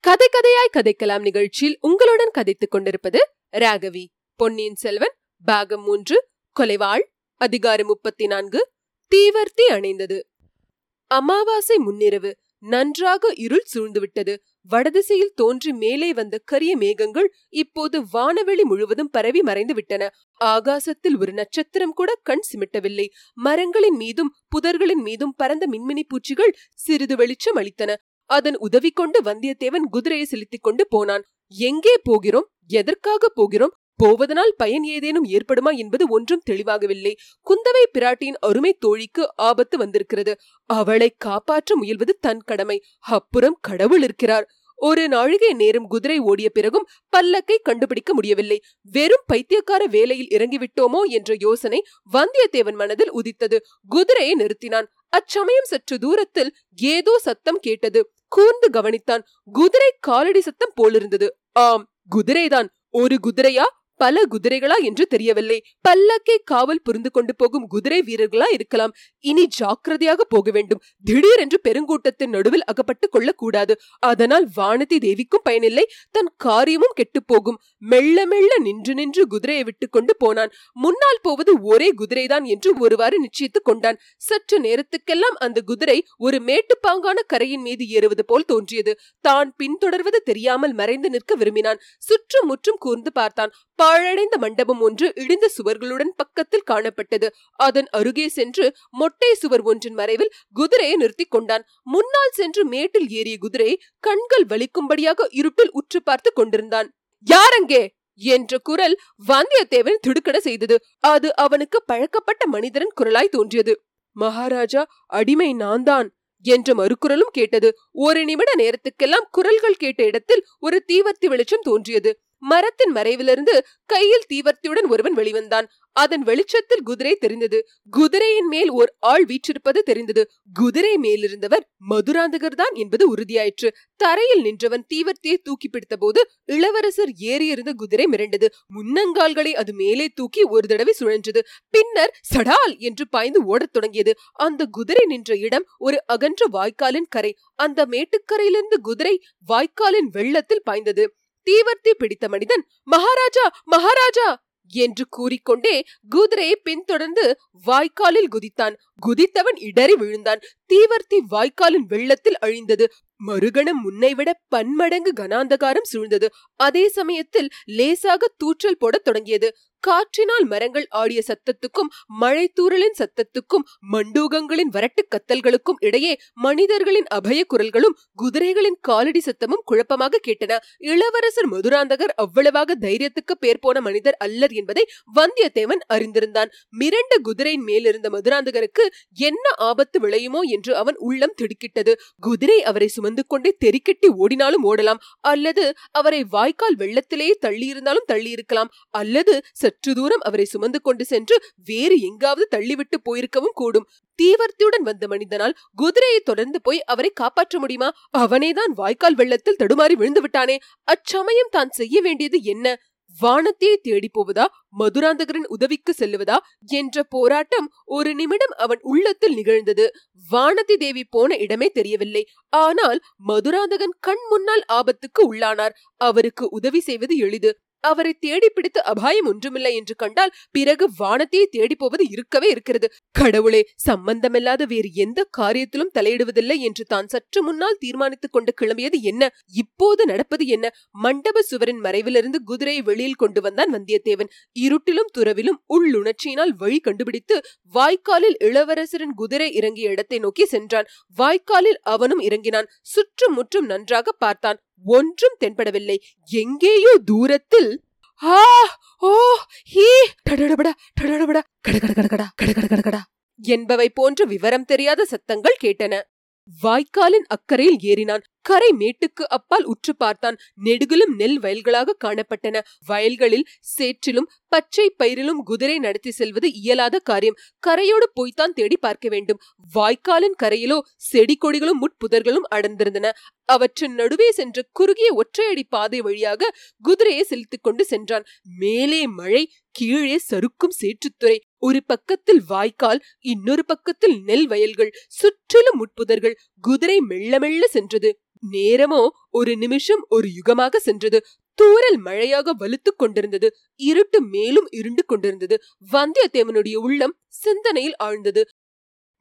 கதை கதையாய் கதைக்கலாம் நிகழ்ச்சியில் உங்களுடன் கதைத்துக் கொண்டிருப்பது ராகவி. பொன்னியின் செல்வன் பாகம் மூன்று கொலைவாள் அதிகாரம் முப்பத்தி நான்கு தீவர்த்தி அணைந்தது. அமாவாசை முன்னிரவு நன்றாக இருள் சூழ்ந்துவிட்டது. வடதிசையில் தோன்றி மேலே வந்த கரிய மேகங்கள் இப்போது வானவெளி முழுவதும் பரவி மறைந்து விட்டன. ஆகாசத்தில் ஒரு நட்சத்திரம் கூட கண் சிமிட்டவில்லை. மரங்களின் மீதும் புதர்களின் மீதும் பறந்த மின்மினி பூச்சிகள் சிறிது வெளிச்சம் அளித்தன. அதன் உதவி கொண்டு வந்தியத்தேவன் குதிரையை செலுத்திக் கொண்டு போனான். எங்கே போகிறோம்? எதற்காக போகிறோம்? போவதனால் பயன் ஏதேனும் ஏற்படுமா என்பது ஒன்றும் தெளிவாகவில்லை. குந்தவை பிராட்டியின் அருமை தோழிக்கு ஆபத்து வந்திருக்கிறது. அவளை காப்பாற்ற முயல்வது தன் கடமை. அப்புறம் கடவுள் இருக்கிறார். ஒரு நாழிகை நேரம் குதிரை ஓடிய பிறகும் பல்லக்கை கண்டுபிடிக்க முடியவில்லை. வெறும் பைத்தியக்கார வேலையில் இறங்கிவிட்டோமோ என்ற யோசனை வந்தியத்தேவன் மனதில் உதித்தது. குதிரையை நிறுத்தினான். அச்சமயம் சற்று தூரத்தில் ஏதோ சத்தம் கேட்டது. கூர்ந்து கவனித்தான். குதிரை காலடி சத்தம் போலிருந்தது. ஆம் குதிரைதான். ஒரு குதிரையா? பல குதிரைகளா என்று தெரியவில்லை. பல்லக்கை காவல் புரிந்து கொண்டு போகும் குதிரை வீரர்களா இருக்கலாம். இனி ஜாக்கிரதையாக போக வேண்டும். திடீரென்று பெருங்கூட்டத்தின் நடுவில் அகப்பட்டு கொள்ளக்கூடாது. அதனால் வானதி தேவிக்கும் பயனில்லை. தன் காரியமும் கெட்டு போகும். மெல்ல மெல்ல நின்று நின்று குதிரையை விட்டு கொண்டு போனான். முன்னால் போவது ஒரே குதிரைதான் என்று ஒருவாறு நிச்சயித்துக் கொண்டான். சற்று நேரத்துக்கெல்லாம் அந்த குதிரை ஒரு மேட்டுப்பாங்கான கரையின் மீது ஏறுவது போல் தோன்றியது. தான் பின்தொடர்வது தெரியாமல் மறைந்து நிற்க விரும்பினான். சுற்றும் முற்றும் கூர்ந்து பார்த்தான். பாழடைந்த மண்டபம் ஒன்று இடிந்த சுவர்களுடன் பக்கத்தில் காணப்பட்டது. அதன் அருகே சென்று மொட்டை சுவர் ஒன்றின் மறைவில் குதிரையை நிறுத்தி கொண்டான். முன்னால் சென்று மேட்டில் ஏறிய குதிரை கண்கள் வலிக்கும்படியாக இருட்டில் உற்று பார்த்து கொண்டிருந்தான். யாரங்கே? என்ற குரல் வந்தியத்தேவன் திடுக்கட செய்தது. அது அவனுக்கு பழக்கப்பட்ட மனிதரின் குரலாய் தோன்றியது. மகாராஜா அடிமை நான்தான் என்ற மறுக்குரலும் கேட்டது. ஒரு நிமிட நேரத்துக்கெல்லாம் குரல்கள் கேட்ட இடத்தில் ஒரு தீவர்த்தி வெளிச்சம் தோன்றியது. மரத்தின் மறைவிலிருந்து கையில் தீவர்த்தியுடன் ஒருவன் வெளிவந்தான். அதன் வெளிச்சத்தில் குதிரை தெரிந்தது. குதிரையின் மேல் ஓர் ஆள் வீற்றிருப்பது தெரிந்தது. குதிரை மேலிருந்தவர் மதுராந்தகர் தான் என்பது உறுதியாயிற்று. தரையில் நின்றவன் தீவர்த்தியை தூக்கி பிடித்த போது இளவரசர் ஏறியிருந்த குதிரை மிரண்டது. முன்னங்கால்களை அது மேலே தூக்கி ஒரு தடவை சுழன்றது. பின்னர் சடால் என்று பாய்ந்து ஓடத் தொடங்கியது. அந்த குதிரை நின்ற இடம் ஒரு அகன்ற வாய்க்காலின் கரை. அந்த மேட்டுக்கரையிலிருந்து குதிரை வாய்க்காலின் வெள்ளத்தில் பாய்ந்தது. தீவர்த்தி பிடித்த மனிதன் மகாராஜா மகாராஜா! என்று கூறிக்கொண்டே குதிரையை பின்தொடர்ந்து வாய்க்காலில் குதித்தான். குதித்தவன் இடறி விழுந்தான். தீவர்த்தி வாய்க்காலின் வெள்ளத்தில் அழிந்தது. மறுகணம் முன்னைவிட பன்மடங்கு கனாந்தகாரம் சூழ்ந்தது. அதே சமயத்தில் லேசாக தூற்றல் போடத் தொடங்கியது. காற்றினால் மரங்கள் ஆடிய சத்தத்துக்கும் மழை தூறலின் சத்தத்துக்கும் மண்டூகங்களின் வரட்டு கத்தல்களுக்கும் இடையே மனிதர்களின் அபய குரல்களும் குதிரைகளின் காலடி சத்தமும் குழப்பமாக கேட்டன. இளவரசர் மதுராந்தகர் அவ்வளவாக தைரியத்துக்கு பேர் போன மனிதர் அல்லர் என்பதை வந்தியத்தேவன் அறிந்திருந்தான். மிரண்ட குதிரையின் மேலிருந்த மதுராந்தகருக்கு என்ன ஆபத்து விளையுமோ என்று அவன் உள்ளம் திடுக்கிட்டது. குதிரை அவரை சுமந்து கொண்டே தெறிக்கட்டி ஓடினாலும் ஓடலாம். அல்லது அவரை வாய்க்கால் வெள்ளத்திலேயே தள்ளியிருந்தாலும் தள்ளியிருக்கலாம். அல்லது சற்று தூரம் அவரை சுமந்து கொண்டு சென்று வேறு எங்காவது தள்ளிவிட்டு போயிருக்கவும் கூடும். தீவர்த்தியுடன் வந்த மனிதனால் குதிரையை தொடர்ந்து போய் அவரை காப்பாற்ற முடியுமா? அவனேதான் வாய்க்கால் வெள்ளத்தில் தடுமாறி விழுந்து விட்டானே. அச்சமயம் தான் செய்ய வேண்டியது என்ன? வானத்தையே தேடி போவதா? மதுராந்தகரின் உதவிக்கு செல்லுவதா? என்ற போராட்டம் ஒரு நிமிடம் அவன் உள்ளத்தில் நிகழ்ந்தது. வானதி தேவி போன இடமே தெரியவில்லை. ஆனால் மதுராந்தகன் கண் முன்னால் ஆபத்துக்கு உள்ளானார். அவருக்கு உதவி செய்வது எளிது. அவரை தேடி பிடித்து அபாயம் ஒன்றுமில்லை என்று கண்டால் பிறகு வானத்தையே தேடி போவது இருக்கவே இருக்கிறது. கடவுளே சம்பந்தமில்லாத வேறு எந்த காரியத்திலும் தலையிடுவதில்லை என்று தான் சற்று முன்னால் தீர்மானித்துக் கொண்டு கிளம்பியது என்ன? இப்போது நடப்பது என்ன? மண்டப சுவரின் மறைவிலிருந்து குதிரையை வெளியில் கொண்டு வந்தான் வந்தியத்தேவன். இருட்டிலும் துறவிலும் உள்ளுணர்ச்சியினால் வழி கண்டுபிடித்து வாய்க்காலில் இளவரசரின் குதிரை இறங்கிய இடத்தை நோக்கி சென்றான். வாய்க்காலில் அவனும் இறங்கினான். சுற்றும் முற்றும் நன்றாக பார்த்தான். ஒன்றும் தென்படவில்லை. எங்கேயோ தூரத்தில் ஆ ஓ ஹீ. டடடபடா டடடபடா. கடகட கடகடா என்பவை போன்ற விவரம் தெரியாத சத்தங்கள் கேட்டன. வாய்க்காலின் அக்கறையில் ஏறினான். கரை மேட்டுக்கு அப்பால் உற்று பார்த்தான். நெடுகிலும் நெல் வயல்களாக காணப்பட்டன. வயல்களில் சேற்றிலும் பச்சை பயிரிலும் குதிரை நடத்தி செல்வது இயலாத காரியம். கரையோடு போய்த்தான் தேடி பார்க்க வேண்டும். வாய்க்காலின் கரையிலோ செடி கொடிகளும் முட்புதர்களும் அடர்ந்திருந்தன. அவற்றின் நடுவே சென்ற குறுகிய ஒற்றையடி பாதை வழியாக குதிரையை செலுத்திக் கொண்டு சென்றான். மேலே மழை கீழே சறுக்கும் சேற்றுத்துறை. ஒரு பக்கத்தில் வாய்க்கால் இன்னொரு பக்கத்தில் நெல் வயல்கள் சுற்றிலும் முட்புதர்கள் குதிரை மெல்ல மெல்ல சென்றது. நேரமோ ஒரு நிமிஷம் ஒரு யுகமாக சென்றது. தூரல் மழையாக வலுத்துக் கொண்டிருந்தது. இருட்டு மேலும் இருண்டு கொண்டிருந்தது. வந்தியத்தேவனுடைய உள்ளம் சிந்தனையில் ஆழ்ந்தது.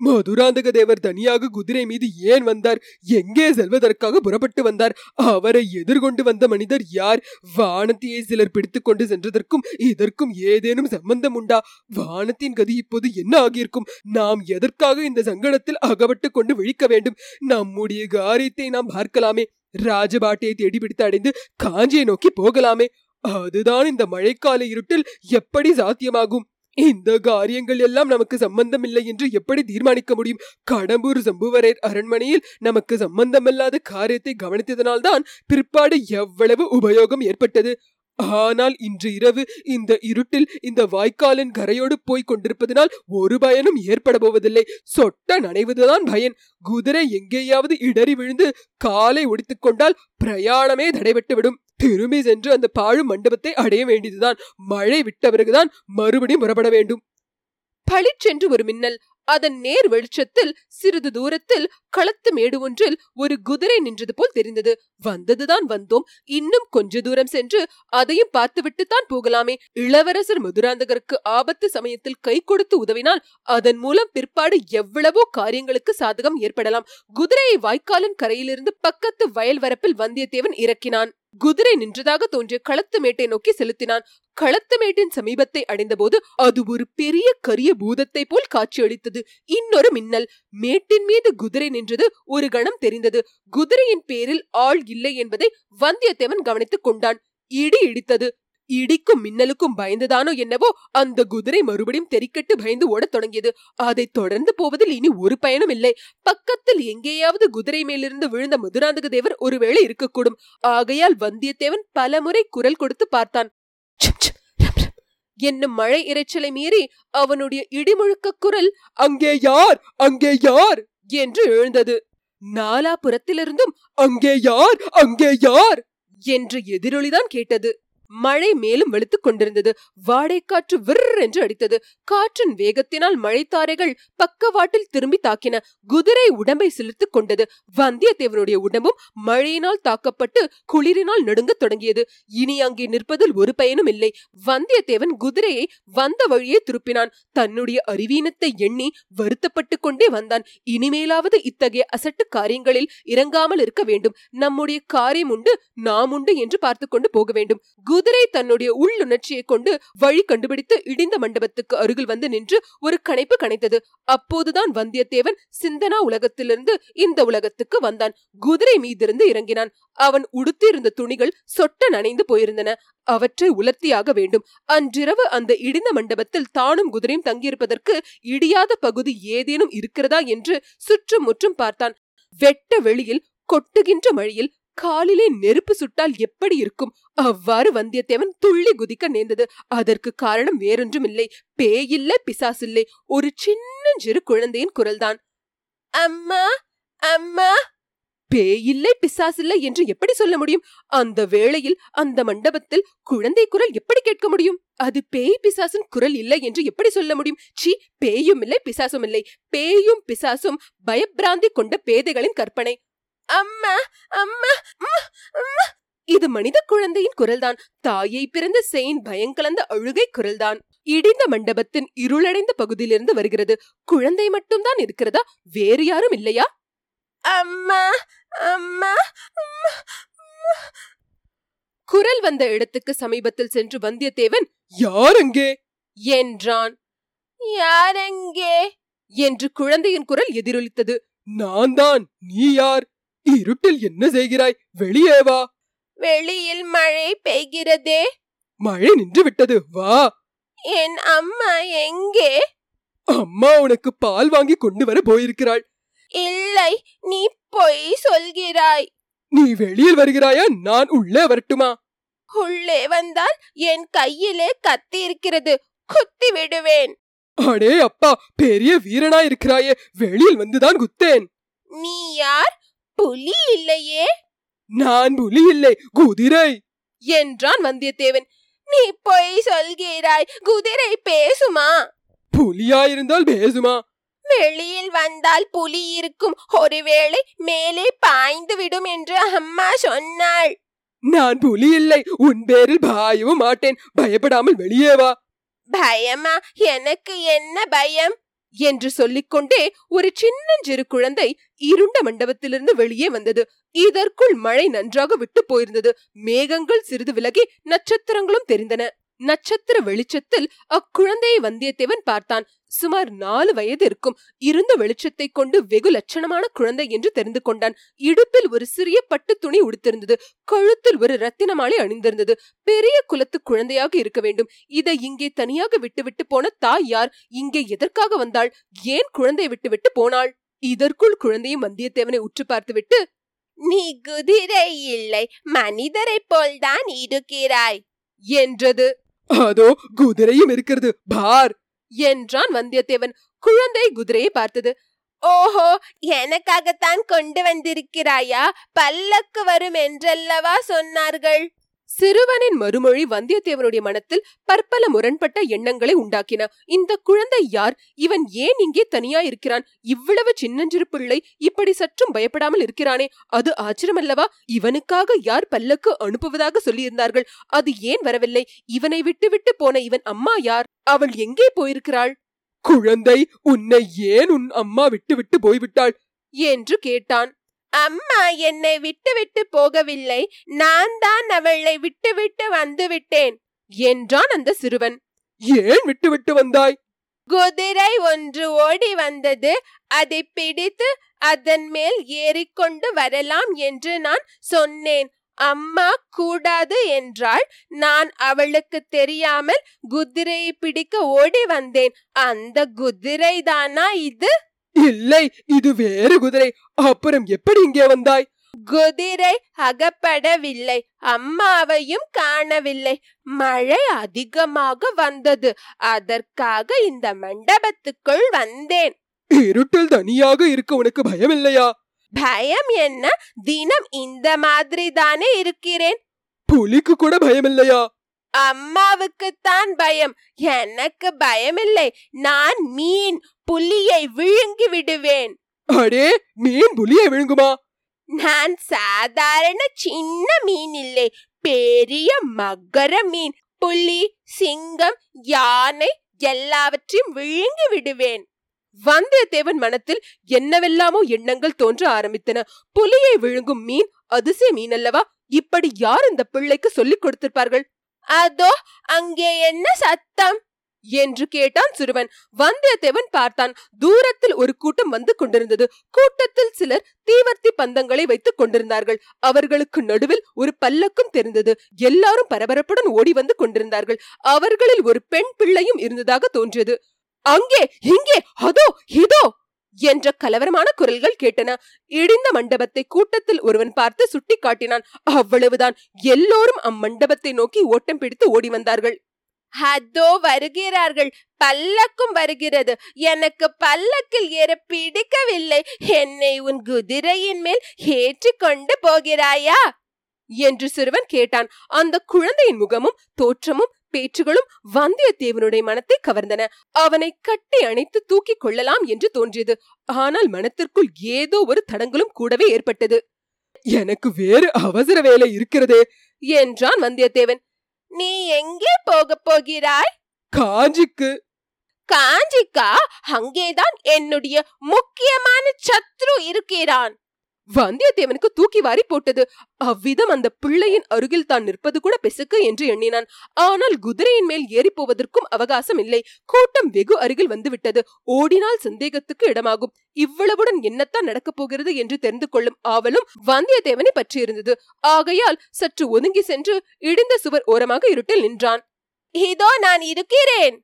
மதுராந்தக தேவர் தனியாக குதிரை மீது ஏன் வந்தார்? எங்கே செல்வதற்காக புறப்பட்டு வந்தார்? அவரை எதிர்கொண்டு வந்த மனிதர் யார்? வானத்தியை சிலர் பிடித்துக்கொண்டு சென்றதற்கும் இதற்கும் ஏதேனும் சம்பந்தம் உண்டா? வானத்தின் கதி இப்போது என்ன ஆகியிருக்கும்? நாம் எதற்காக இந்த சங்கடத்தில் அகப்பட்டு கொண்டு விழிக்க வேண்டும்? நம்முடைய காரியத்தை நாம் பார்க்கலாமே. ராஜபாட்டையை தேடி பிடித்து அடைந்து காஞ்சியை நோக்கி போகலாமே. அதுதான் இந்த மழைக்கால இருட்டில் எப்படி சாத்தியமாகும்? இந்த காரியங்கள் எல்லாம் நமக்கு சம்பந்தம் இல்லை என்று எப்படி தீர்மானிக்க முடியும்? கடம்பூர் சம்புவரர் அரண்மனையில் நமக்கு சம்பந்தமில்லாத காரியத்தை கவனித்ததனால்தான் பிற்பாடு எவ்வளவு உபயோகம் ஏற்பட்டது. ஆனால் இன்று இரவு இந்த இருட்டில் இந்த வாய்க்காலின் கரையோடு போய் கொண்டிருப்பதனால் ஒரு பயனும் ஏற்பட போவதில்லை. சொட்ட நனைவதுதான் பயன். குதிரை எங்கேயாவது இடறி விழுந்து காலை ஒடித்துக்கொண்டால் பிரயாணமே தடைபட்டுவிடும். திரும்பி சென்று அந்த பாழும் மண்டபத்தை அடைய வேண்டியதுதான். மழை விட்ட பிறகுதான் மறுபடியும் புறப்பட வேண்டும். பளிச்சென்று ஒரு மின்னல் அதன் நேர் வெளிச்சத்தில் சிறிது தூரத்தில் களத்து மேடு ஒன்றில் ஒரு குதிரை நின்றது போல் தெரிந்தது. வந்ததுதான் வந்தோம். இன்னும் கொஞ்ச தூரம் சென்று அதையும் பார்த்துவிட்டுத்தான் போகலாமே. இளவரசர் மதுராந்தகருக்கு ஆபத்து சமயத்தில் கை கொடுத்து உதவினால் அதன் மூலம் பிற்பாடு எவ்வளவோ காரியங்களுக்கு சாதகம் ஏற்படலாம். குதிரையை வாய்க்காலின் கரையிலிருந்து பக்கத்து வயல் வரப்பில் வந்தியத்தேவன் இறக்கினான். குதிரை நின்றதாக தோன்றிய களத்து மேட்டை நோக்கி செலுத்தினான். களத்து மேட்டின் சமீபத்தை அடைந்தபோது அது ஒரு பெரிய கரிய பூதத்தை போல் காட்சியளித்தது. இன்னொரு மின்னல். மேட்டின் மீது குதிரை நின்றது ஒரு கணம் தெரிந்தது. குதிரையின் பேரில் ஆள் இல்லை என்பதை வந்தியத்தேவன் கவனித்துக் கொண்டான். இடி இடித்தது. இடிக்கும் மின்னலுக்கும் பயந்துதானோ என்னவோ அந்த குதிரை மறுபடியும் தெரிக்கட்டு பயந்து ஓடத் தொடங்கியது. அதை தொடர்ந்து போவதில் இனி ஒரு பயனும் இல்லை. பக்கத்தில் எங்கேயாவது குதிரை மேலிருந்து விழுந்த மதுராந்தக தேவர் ஒருவேளை இருக்கக்கூடும். ஆகையால் வந்தியத்தேவன் பலமுறை குரல் கொடுத்து பார்த்தான். என்னும் மழை இரைச்சலை மீறி அவனுடைய இடிமுழுக்க குரல் அங்கே யார்? அங்கே யார்? என்று எழுந்தது. நாலாபுறத்திலிருந்தும் அங்கே யார்? அங்கே யார்? என்று எதிரொலிதான் கேட்டது. மழை மேலும் வெளுத்துக் கொண்டிருந்தது. வாடைக்காற்று விர் என்று அடித்தது. காற்றின் வேகத்தினால் மழைத்தாரைகள் பக்கவாட்டில் திரும்பி தாக்கின. குதிரை உடம்பை சிலிர்த்துக் கொண்டது. வந்தியத்தேவனுடைய உடம்பும் மழையினால் தாக்கப்பட்டு குளிரினால் நடுங்கத் தொடங்கியது. இனி அங்கே நிற்பதில் ஒரு பயனும் இல்லை. வந்தியத்தேவன் குதிரையை வந்த வழியே திருப்பினான். தன்னுடைய அறிவீனத்தை எண்ணி வருத்தப்பட்டு கொண்டே வந்தான். இனிமேலாவது இத்தகைய அசட்டு காரியங்களில் இறங்காமல் இருக்க வேண்டும். நம்முடைய காரியம் உண்டு நாம் உண்டு என்று பார்த்து கொண்டு போக வேண்டும். குதிரை தன்னுடைய உள்ளுணர்ச்சியை கொண்டு வழி கண்டுபிடித்து இடிந்த மண்டபத்துக்கு அருகில் வந்து நின்று ஒரு கணைப்பு கணைத்தது. அப்போதுதான் வந்தியத்தேவன் சிந்தனா உலகத்திலிருந்து இந்த உலகத்துக்கு வந்தான். குதிரை மீதிருந்து இறங்கினான். அவன் உடுத்தியிருந்த துணிகள் சொட்ட நனைந்து போயிருந்தன. அவற்றை உலர்த்தியாக வேண்டும். அன்றிரவு அந்த இடிந்த மண்டபத்தில் தானும் குதிரையும் தங்கியிருப்பதற்கு இடியாத பகுதி ஏதேனும் இருக்கிறதா என்று சுற்றும் முற்றும் பார்த்தான். வெட்ட வெளியில் கொட்டுகின்ற மழையில் காலிலே நெருப்பு சுட்டால் எப்படி இருக்கும்? அவ்வாறு வந்தியத்தேவன் துள்ளி குதிக்க நேர்ந்தது. அதற்கு காரணம் வேறொன்றும் இல்லை பேயில்லை பிசாசில்லை. ஒரு சின்னஞ்சிறு குழந்தையின் குரல்தான். அம்மா அம்மா! பேயில்லை பிசாசில்லை என்று எப்படி சொல்ல முடியும்? அந்த வேளையில் அந்த மண்டபத்தில் குழந்தை குரல் எப்படி கேட்க முடியும்? அது பேய் பிசாசின் குரல் இல்லை என்று எப்படி சொல்ல முடியும்? சி பேயும் இல்லை பிசாசும் இல்லை. பேயும் பிசாசும் பயப்பிராந்தி கொண்ட பேதைகளின் கற்பனை. அம்மா அம்மா அம்மா, அம்மா. இது மனித குழந்தையின் குரல்தான். தாயை பிறந்த செயின் பயங்கலந்த அழுகை குரல்தான். இடிந்த மண்டபத்தின் இருளடைந்த பகுதியிலிருந்து வருகிறது. குழந்தை மட்டும்தான் இருக்கிறதா? வேறு யாரும் இல்லையா? அம்மா அம்மா அம்மா, குரல் வந்த இடத்துக்கு சமீபத்தில் சென்று வந்தியத்தேவன் யார் அங்கே? என்றான். யாரெங்கே என்று குழந்தையின் குரல் எதிரொலித்தது. நான் தான். நீ யார்? இருட்டில் என்ன செய்கிறாய்? வெளியே வா. வெளியில் மழை பெய்கிறதே. மழை நின்று விட்டது. வா. என் அம்மா எங்கே? அம்மா உனக்கு பால் வாங்கி கொண்டு வர போயிருக்கிறாள். இல்லை நீ பொய் சொல்கிறாய். நீ வெளியில் வருகிறாயா? நான் உள்ளே வரட்டுமா? உள்ளே வந்தால் என் கையிலே கத்தி இருக்கிறது. குத்தி விடுவேன். அடே அப்பா பெரிய வீரனா இருக்கிறாயே வெளியில் வந்துதான் குத்தேன். நீ யார்? புலி இல்லையே. நான் புலி இல்லை குதிரை. என்றான் வந்தியத்தேவன். நீ பொய் சொல்கிறாய் குதிரை பேசுமா? புலியாயிருந்தால் பேசுமா? வெளியில் வந்தால் புலி இருக்கும் ஒருவேளை மேலே பாய்ந்து விடும் என்று அம்மா சொன்னாள். நான் புலி இல்லை உன் பேரில் பாயவும் மாட்டேன் பயப்படாமல் வெளியே வா. பயமா? எனக்கு என்ன பயம்? என்று சொல்லிக்கொண்டே ஒரு சின்னஞ்சிறு குழந்தை இருண்ட மண்டபத்திலிருந்து வெளியே வந்தது. இதற்குள் மழை நன்றாக விட்டு போயிருந்தது. மேகங்கள் சிறிது விலகி நட்சத்திரங்களும் தெரிந்தன. நட்சத்திர வெளிச்சத்தில் அக்குழந்தையை வந்தியத்தேவன் பார்த்தான். சுமார் நாலு வயது இருக்கும் இருந்த வெளிச்சத்தை கொண்டு வெகு லட்சணமான குழந்தை என்று தெரிந்து கொண்டான். இடுப்பில் ஒரு சிறிய பட்டு துணி உடுத்திருந்தது. கழுத்தில் ஒரு ரத்தின மாலை அணிந்திருந்தது. பெரிய குலத்து குழந்தையாக இருக்க வேண்டும். இதை இங்கே தனியாக விட்டுவிட்டு போன தாய் யார்? இங்கே எதற்காக வந்தாள்? ஏன் குழந்தை விட்டுவிட்டு போனாள்? இதற்குள் குழந்தையும் வந்தியத்தேவனை உற்று பார்த்துவிட்டு நீ குதிரை இல்லை. மனிதரை போல்தான் இருக்கிறாய். என்றது. அதோ குதிரையும் இருக்கிறது. பார். என்றான் வந்தியத்தேவன். குழந்தை குதிரையை பார்த்தது. ஓஹோ எனக்காகத்தான் கொண்டு வந்திருக்கிறாயா? பல்லக்கு வரும் என்றல்லவா சொன்னார்கள்? சிறுவனின் மறுமொழி வந்தியத்தேவனுடைய மனத்தில் பற்பல முரண்பட்ட எண்ணங்களை உண்டாக்கின. இந்த குழந்தை யார்? இவன் ஏன் இங்கே தனியா இருக்கிறான் இவ்வளவு சின்னஞ்சிறு பிள்ளை இப்படி சற்றும் பயப்படாமல் இருக்கிறானே. அது ஆச்சரியமல்லவா? இவனுக்காக யார் பல்லக்கு அனுப்புவதாக சொல்லியிருந்தார்கள். அது ஏன் வரவில்லை? இவனை விட்டுவிட்டு போன இவன் அம்மா யார்? அவள் எங்கே போயிருக்கிறாள்? குழந்தை உன்னை ஏன் உன் அம்மா விட்டுவிட்டு போய்விட்டாள்? என்று கேட்டான். அம்மா என்னை விட்டுவிட்டு போகவில்லை. நான் தான் அவளை விட்டுவிட்டு வந்து விட்டேன் என்றான் அந்த சிறுவன். ஏன் விட்டு விட்டு வந்தாய்? குதிரை ஒன்று ஓடி வந்தது. அதை பிடித்து அதன் மேல் ஏறிக்கொண்டு வரலாம் என்று நான் சொன்னேன். அம்மா கூடாது என்றால் நான் அவளுக்கு தெரியாமல் குதிரையை பிடிக்க ஓடி வந்தேன். அந்த குதிரை தானா இது? இல்லை இது வேறு குதிரை. அப்புறம் எப்படி இங்கே வந்தாய்? குதிரை அகப்படவில்லை அம்மாவையும் காணவில்லை. மழை அதிகமாக வந்தது அதற்காக இந்த மண்டபத்துக்குள் வந்தேன். இருட்டில் தனியாக இருக்க உனக்கு பயம் இல்லையா பயம் என்ன? தினம் இந்த மாதிரி தானே இருக்கிறேன். புலிக்கு கூட பயம் இல்லையா அம்மாவுக்குத்தான் பயம். எனக்கு பயமில்லை. நான் மீன் புலியை விழுங்கி விடுவேன். அடே மீன் புலியை விழுங்குமா? நான் சாதாரண சின்ன மீன் இல்லை. பெரிய மகர மீன். புலி சிங்கம் யானை எல்லாவற்றையும் விழுங்கி விடுவேன். வந்தியத்தேவன் மனத்தில் என்னவெல்லாமோ எண்ணங்கள் தோன்ற ஆரம்பித்தன. புலியை விழுங்கும் மீன் அதிசய மீன் அல்லவா இப்படி யார் இந்த பிள்ளைக்கு சொல்லிக் கொடுத்திருப்பார்கள்? அதோ அங்கே என்ன சத்தம்? என்று கேட்டான் சிறுவன். வந்தியத்தேவன் பார்த்தான். தூரத்தில் ஒரு கூட்டம் வந்து கொண்டிருந்தது. கூட்டத்தில் சிலர் தீவர்த்தி பந்தங்களை வைத்துக் கொண்டிருந்தார்கள். அவர்களுக்கு நடுவில் ஒரு பல்லக்கும் தெரிந்தது. எல்லாரும் பரபரப்புடன் ஓடி வந்து கொண்டிருந்தார்கள். அவர்களில் ஒரு பெண் பிள்ளையும் இருந்ததாக தோன்றியது. அங்கே இங்கே அதோ இதோ! என்ற கலவரமான குரல்கள் கேட்டன. இடிந்த மண்டபத்தை கூட்டத்தில் ஒருவன் பார்த்து சுட்டி காட்டினான் அவ்வளவுதான். எல்லோரும் அம்மண்டபத்தை நோக்கி ஓட்டம் பிடித்து ஓடி வந்தார்கள். அதோ வருகிறார்கள். பல்லக்கும் வருகிறது. எனக்கு பல்லக்கில் ஏற பிடிக்கவில்லை. என்னை உன் குதிரையின் மேல் ஏற்றி கொண்டு போகிறாயா? என்று சிறுவன் கேட்டான். அந்த குழந்தையின் முகமும் தோற்றமும் பேச்சுகளும் வந்தியத்தேவனுடைய மனத்தை கவர்ந்தன. அவனை கட்டி அணைத்து தூக்கிக் கொள்ளலாம் என்று தோன்றியது. ஆனால் மனத்திற்குள் ஏதோ ஒரு தடங்களும் கூடவே ஏற்பட்டது. எனக்கு வேறு அவசர வேலை இருக்கிறதே என்றான் வந்தியத்தேவன். நீ எங்கே போகப் போகிறாய்? காஞ்சிக்கு. காஞ்சிக்கா? அங்கேதான் என்னுடைய முக்கியமான சத்ரு இருக்கிறான். வந்தியத்தேவனுக்கு தூக்கி வாரி போட்டது. அவ்விதம் அந்த பிள்ளையின் அருகில் தான் நிற்பது கூட பெசுக்கு என்று எண்ணினான். ஆனால் குதிரையின் மேல் ஏறி போவதற்கும் அவகாசம் இல்லை. கூட்டம் வெகு அருகில் வந்துவிட்டது. ஓடினால் சந்தேகத்துக்கு இடமாகும். இவ்வளவுடன் என்னத்தான் நடக்கப் போகிறது என்று தெரிந்து கொள்ளும் ஆவலும் வந்தியத்தேவனை பற்றியிருந்தது. ஆகையால் சற்று ஒதுங்கி சென்று இடிந்த சுவர் ஓரமாக இருட்டில் நின்றான். இதோ நான் இருக்கிறேன்!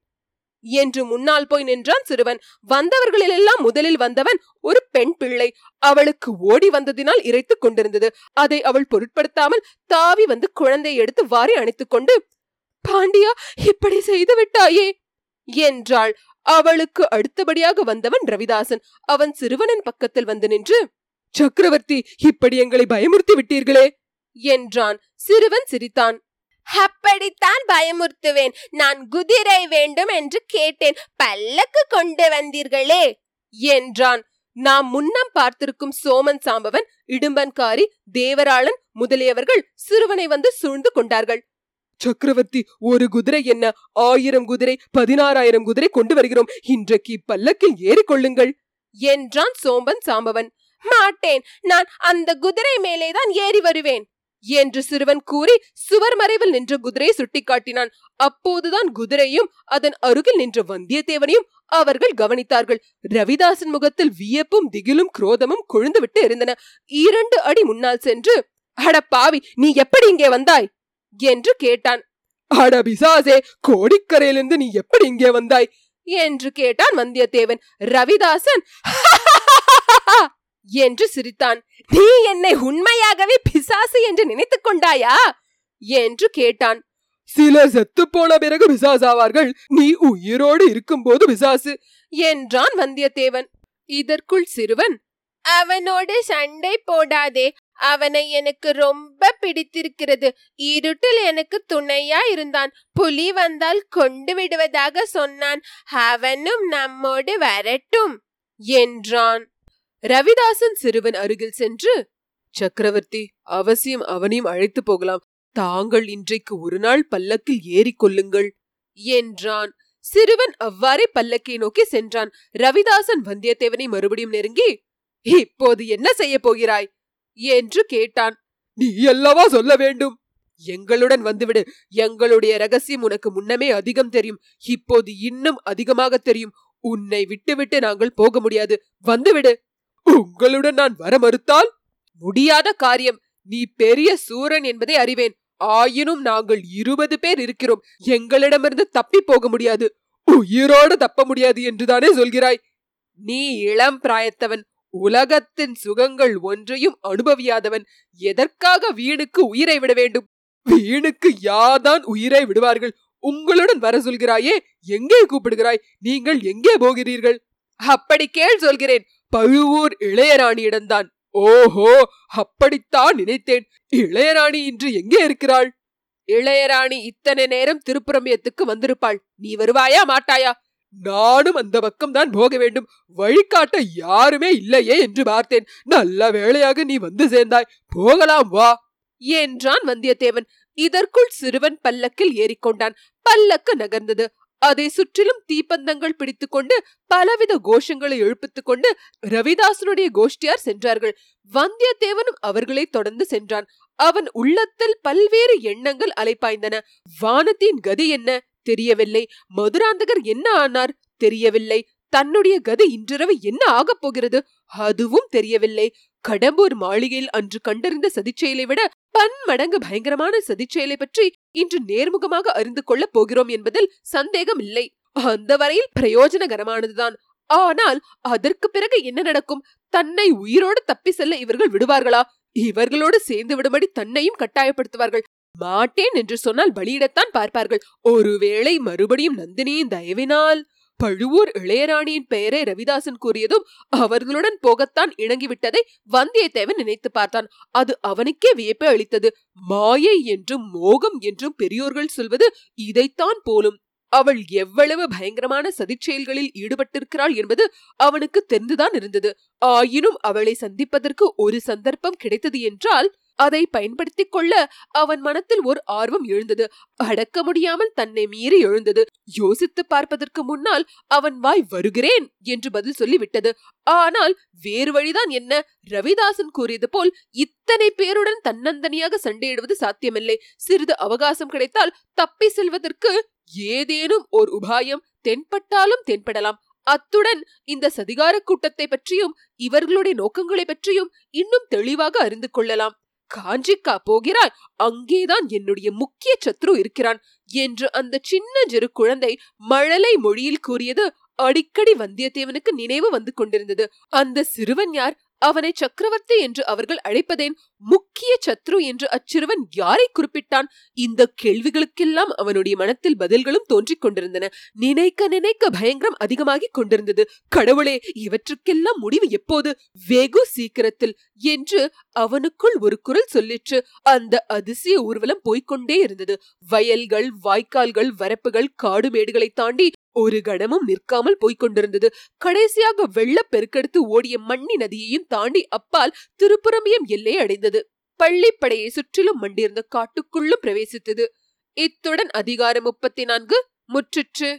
என்று முன்னால் போய் நின்றான் சிறுவன். வந்தவர்களிலெல்லாம் முதலில் வந்தவன் ஒரு பெண் பிள்ளை. அவளுக்கு ஓடி வந்ததினால் இறைத்துக் கொண்டிருந்தது. அதை அவள் பொருட்படுத்தாமல் தாவி வந்து குழந்தையை எடுத்து வாரி அணைத்துக் கொண்டு பாண்டியா இப்படி செய்து விட்டாயே? என்றாள். அவளுக்கு அடுத்தபடியாக வந்தவன் ரவிதாசன். அவன் சிறுவனின் பக்கத்தில் வந்து நின்று சக்கரவர்த்தி இப்படி எங்களை பயமுறுத்தி விட்டீர்களே? என்றான். சிறுவன் சிரித்தான். அப்படித்தான் பயமுறுத்துவேன். நான் குதிரை வேண்டும் என்று கேட்டேன். பல்லக்கு கொண்டு வந்தீர்களே என்றான். நாம் முன்னம் பார்த்திருக்கும் சோமன் சாம்பவன் இடும்பன்காரி தேவராளன் முதலியவர்கள் சிறுவனை வந்து சூழ்ந்து கொண்டார்கள். சக்கரவர்த்தி ஒரு குதிரை என்ன? ஆயிரம் குதிரை பதினாறாயிரம் குதிரை கொண்டு வருகிறோம். இன்றைக்கு பல்லக்கில் ஏறிக்கொள்ளுங்கள். என்றான் சோம்பன் சாம்பவன். மாட்டேன். நான் அந்த குதிரை மேலேதான் ஏறி வருவேன். என்று சிறுவன் கூறி சுவர் மறைவில் நின்ற குதிரையை சுட்டிக்காட்டினான். அப்போதுதான் குதிரையும் அதன் அருகில் நின்ற வந்தியத்தேவனையும் அவர்கள் கவனித்தார்கள். ரவிதாசன் முகத்தில் வியப்பும் திகிலும் குரோதமும் கொழுந்துவிட்டு இருந்தன. இரண்டு அடி முன்னால் சென்று அட பாவி நீ எப்படி இங்கே வந்தாய்? என்று கேட்டான். அட பிசாசே கோடிக்கரையிலிருந்து நீ எப்படி இங்கே வந்தாய்? என்று கேட்டான் வந்தியத்தேவன். ரவிதாசன்! என்று சிரித்தான். நீ என்னை உண்மையாகவே பிசாசு என்று நினைத்துக் கொண்டாயா? என்று கேட்டான். சிலர் செத்து போன பிறகு பிசாசாவார்கள் நீ உயிரோடு இருக்கும்போது பிசாசு என்றான் வந்தியத்தேவன். இதற்குள் சிறுவன் அவனோடு சண்டை போடாதே. அவனை எனக்கு ரொம்ப பிடித்திருக்கிறது. இருட்டில் எனக்கு துணையா இருந்தான். புலி வந்தால் கொண்டு விடுவதாக சொன்னான். அவனும் நம்மோடு வரட்டும் என்றான். ரவிதாசன் சிறுவன் அருகில் சென்று சக்கரவர்த்தி அவசியம் அவனையும் அழைத்து போகலாம். தாங்கள் இன்றைக்கு ஒரு நாள் பல்லக்கில் ஏறிக்கொள்ளுங்கள் என்றான். சிறுவன் அவ்வாறே பல்லக்கை நோக்கி சென்றான். ரவிதாசன் வந்தியத்தேவனை மறுபடியும் நெருங்கி இப்போது என்ன செய்ய போகிறாய்? என்று கேட்டான். நீ அல்லவா சொல்ல வேண்டும்? எங்களுடன் வந்துவிடு. எங்களுடைய ரகசியம் உனக்கு முன்னமே அதிகம் தெரியும். இப்போது இன்னும் அதிகமாக தெரியும். உன்னை விட்டுவிட்டு நாங்கள் போக முடியாது. வந்துவிடு. உங்களுடன் நான் வர மறுத்தால்? முடியாத காரியம். நீ பெரிய சூரன் என்பதை அறிவேன். ஆயினும் நாங்கள் இருபது பேர் இருக்கிறோம். எங்களிடமிருந்து தப்பி போக முடியாது. உயிரோடு தப்ப முடியாது என்றுதானே சொல்கிறாய். நீ இளம் பிராயத்தவன். உலகத்தின் சுகங்கள் ஒன்றையும் அனுபவியாதவன். எதற்காக வீணுக்கு உயிரை விட வேண்டும்? வீணுக்கு யார்தான் உயிரை விடுவார்கள்? உங்களுடன் வர சொல்கிறாயே. எங்கே கூப்பிடுகிறாய்? நீங்கள் எங்கே போகிறீர்கள்? அப்படி கேள் சொல்கிறேன். பழுவூர் இளையராணியிடம்தான். ஓஹோ அப்படித்தான் நினைத்தேன். இளையராணி இன்று எங்கே இருக்கிறாள்? இளையராணி இத்தனை நேரம் திருப்புரமியத்துக்கு வந்திருப்பாள். நீ வருவாயா மாட்டாயா? நானும் அந்த பக்கம் தான் போக வேண்டும். வழிகாட்ட யாருமே இல்லையே என்று பார்த்தேன். நல்ல வேளையாக நீ வந்து சேர்ந்தாய். போகலாம் வா. என்றான் வந்தியத்தேவன். இதற்குள் சிறுவன் பல்லக்கில் ஏறிக்கொண்டான். பல்லக்கு நகர்ந்தது. அதை சுற்றிலும் தீப்பந்தங்கள் பிடித்துக்கொண்டு பலவித கோஷங்களை எழுப்பித்துக் கொண்டு ரவிதாசனுடைய கோஷ்டியார் சென்றார்கள். வந்தியத்தேவனும் அவர்களை தொடர்ந்து சென்றான். அவன் உள்ளத்தில் பல்வேறு எண்ணங்கள் அலைப்பாய்ந்தன. வானத்தின் கதி என்ன? தெரியவில்லை. மதுராந்தகர் என்ன ஆனார்? தெரியவில்லை. தன்னுடைய கதி இன்றிரவு என்ன ஆகப் போகிறது? அதுவும் தெரியவில்லை. கடம்பூர் மாளிகையில் அன்று கண்டறிந்த சதிச்செயலை விட பன்மடங்கு பயங்கரமான சதிச்செயலை பற்றி இன்று நேர்முகமாக அறிந்து கொள்ளப் போகிறோம் என்பதில் சந்தேகம் இல்லை அந்த வரையில் பிரயோஜனகரமானதுதான். ஆனால் அதற்கு பிறகு என்ன நடக்கும்? தன்னை உயிரோடு தப்பி செல்ல இவர்கள் விடுவார்களா? இவர்களோடு சேர்ந்து விடும்படி தன்னையும் கட்டாயப்படுத்துவார்கள். மாட்டேன் என்று சொன்னால் பலியிடத்தான் பார்ப்பார்கள். ஒருவேளை மறுபடியும் நந்தினியின் தயவினால் பழுவூர் இளையராணியின் பெயரை ரவிதாசன் கூறியதும் அவர்களுடன் போகத்தான் இணங்கிவிட்டதை வந்தியத்தேவன் நினைத்து பார்த்தான். அது அவனுக்கே வியப்பை அளித்தது. மாயை என்றும் மோகம் என்றும் பெரியோர்கள் சொல்வது இதைத்தான் போலும். அவள் எவ்வளவு பயங்கரமான சதிச்செயல்களில் ஈடுபட்டிருக்கிறாள் என்பது அவனுக்கு தெரிந்துதான் இருந்தது. ஆயினும் அவளை சந்திப்பதற்கு ஒரு சந்தர்ப்பம் கிடைத்தது என்றால் அதை பயன்படுத்திக் கொள்ள அவன் மனத்தில் ஒரு ஆர்வம் எழுந்தது. அடக்க முடியாமல் தன்னை மீறி எழுந்தது. யோசித்து பார்ப்பதற்கு முன்னால் அவன் வாய் வருகிறேன் என்று பதில் சொல்லிவிட்டது. ஆனால் வேறு வழிதான் என்ன? ரவிதாசன் கூறியது போல் இத்தனை பேருடன் தன்னந்தனியாக சண்டையிடுவது சாத்தியமில்லை. சிறிது அவகாசம் கிடைத்தால் தப்பி செல்வதற்கு ஏதேனும் ஒரு உபாயம். தென்பட்டாலும் தென்படலாம். அத்துடன் இந்த சதிகார கூட்டத்தை பற்றியும் இவர்களுடைய நோக்கங்களை பற்றியும் இன்னும் தெளிவாக அறிந்து கொள்ளலாம். காஞ்சிக்கா போகிறாய் அங்கேதான் என்னுடைய முக்கிய சத்ரு இருக்கிறான் என்று அந்த சின்ன சிறு குழந்தை மழலை மொழியில் கூறியது அடிக்கடி வந்தியத்தேவனுக்கு நினைவு வந்து கொண்டிருந்தது. அந்த சிறுவன் யார்? அவனை சக்கரவர்த்தி என்று அவர்கள் அழைப்பதேன் முக்கிய சத்ரு என்று அச்சிறுவன் யாரை குறிப்பிட்டான்? இந்த கேள்விகளுக்கெல்லாம் அவனுடைய மனத்தில் பதில்களும் தோன்றிக் கொண்டிருந்தன. நினைக்க நினைக்க பயங்கரம் அதிகமாகிக் கொண்டிருந்தது. கடவுளே இவற்றுக்கெல்லாம் முடிவு எப்போது? வெகு சீக்கிரத்தில். என்று அவனுக்குள் ஒரு குரல் சொல்லிற்று. அந்த அதிசய ஊர்வலம் போய்க்கொண்டே இருந்தது. வயல்கள் வாய்க்கால்கள் வரப்புகள் காடு மேடுகளை தாண்டி ஒரு கணமும் நிற்காமல் போய்க் கொண்டிருந்தது கடைசியாக வெள்ளப் பெருக்கெடுத்து ஓடிய மண்ணி நதியையும் தாண்டி அப்பால் திருப்புரமியம் எல்லை அடைந்தது. பள்ளிப்படையை சுற்றிலும் மண்டியிருந்த காட்டுக்குள்ளும் பிரவேசித்தது. இத்துடன் அதிகாரம் முப்பத்தி நான்கு முற்றிற்று.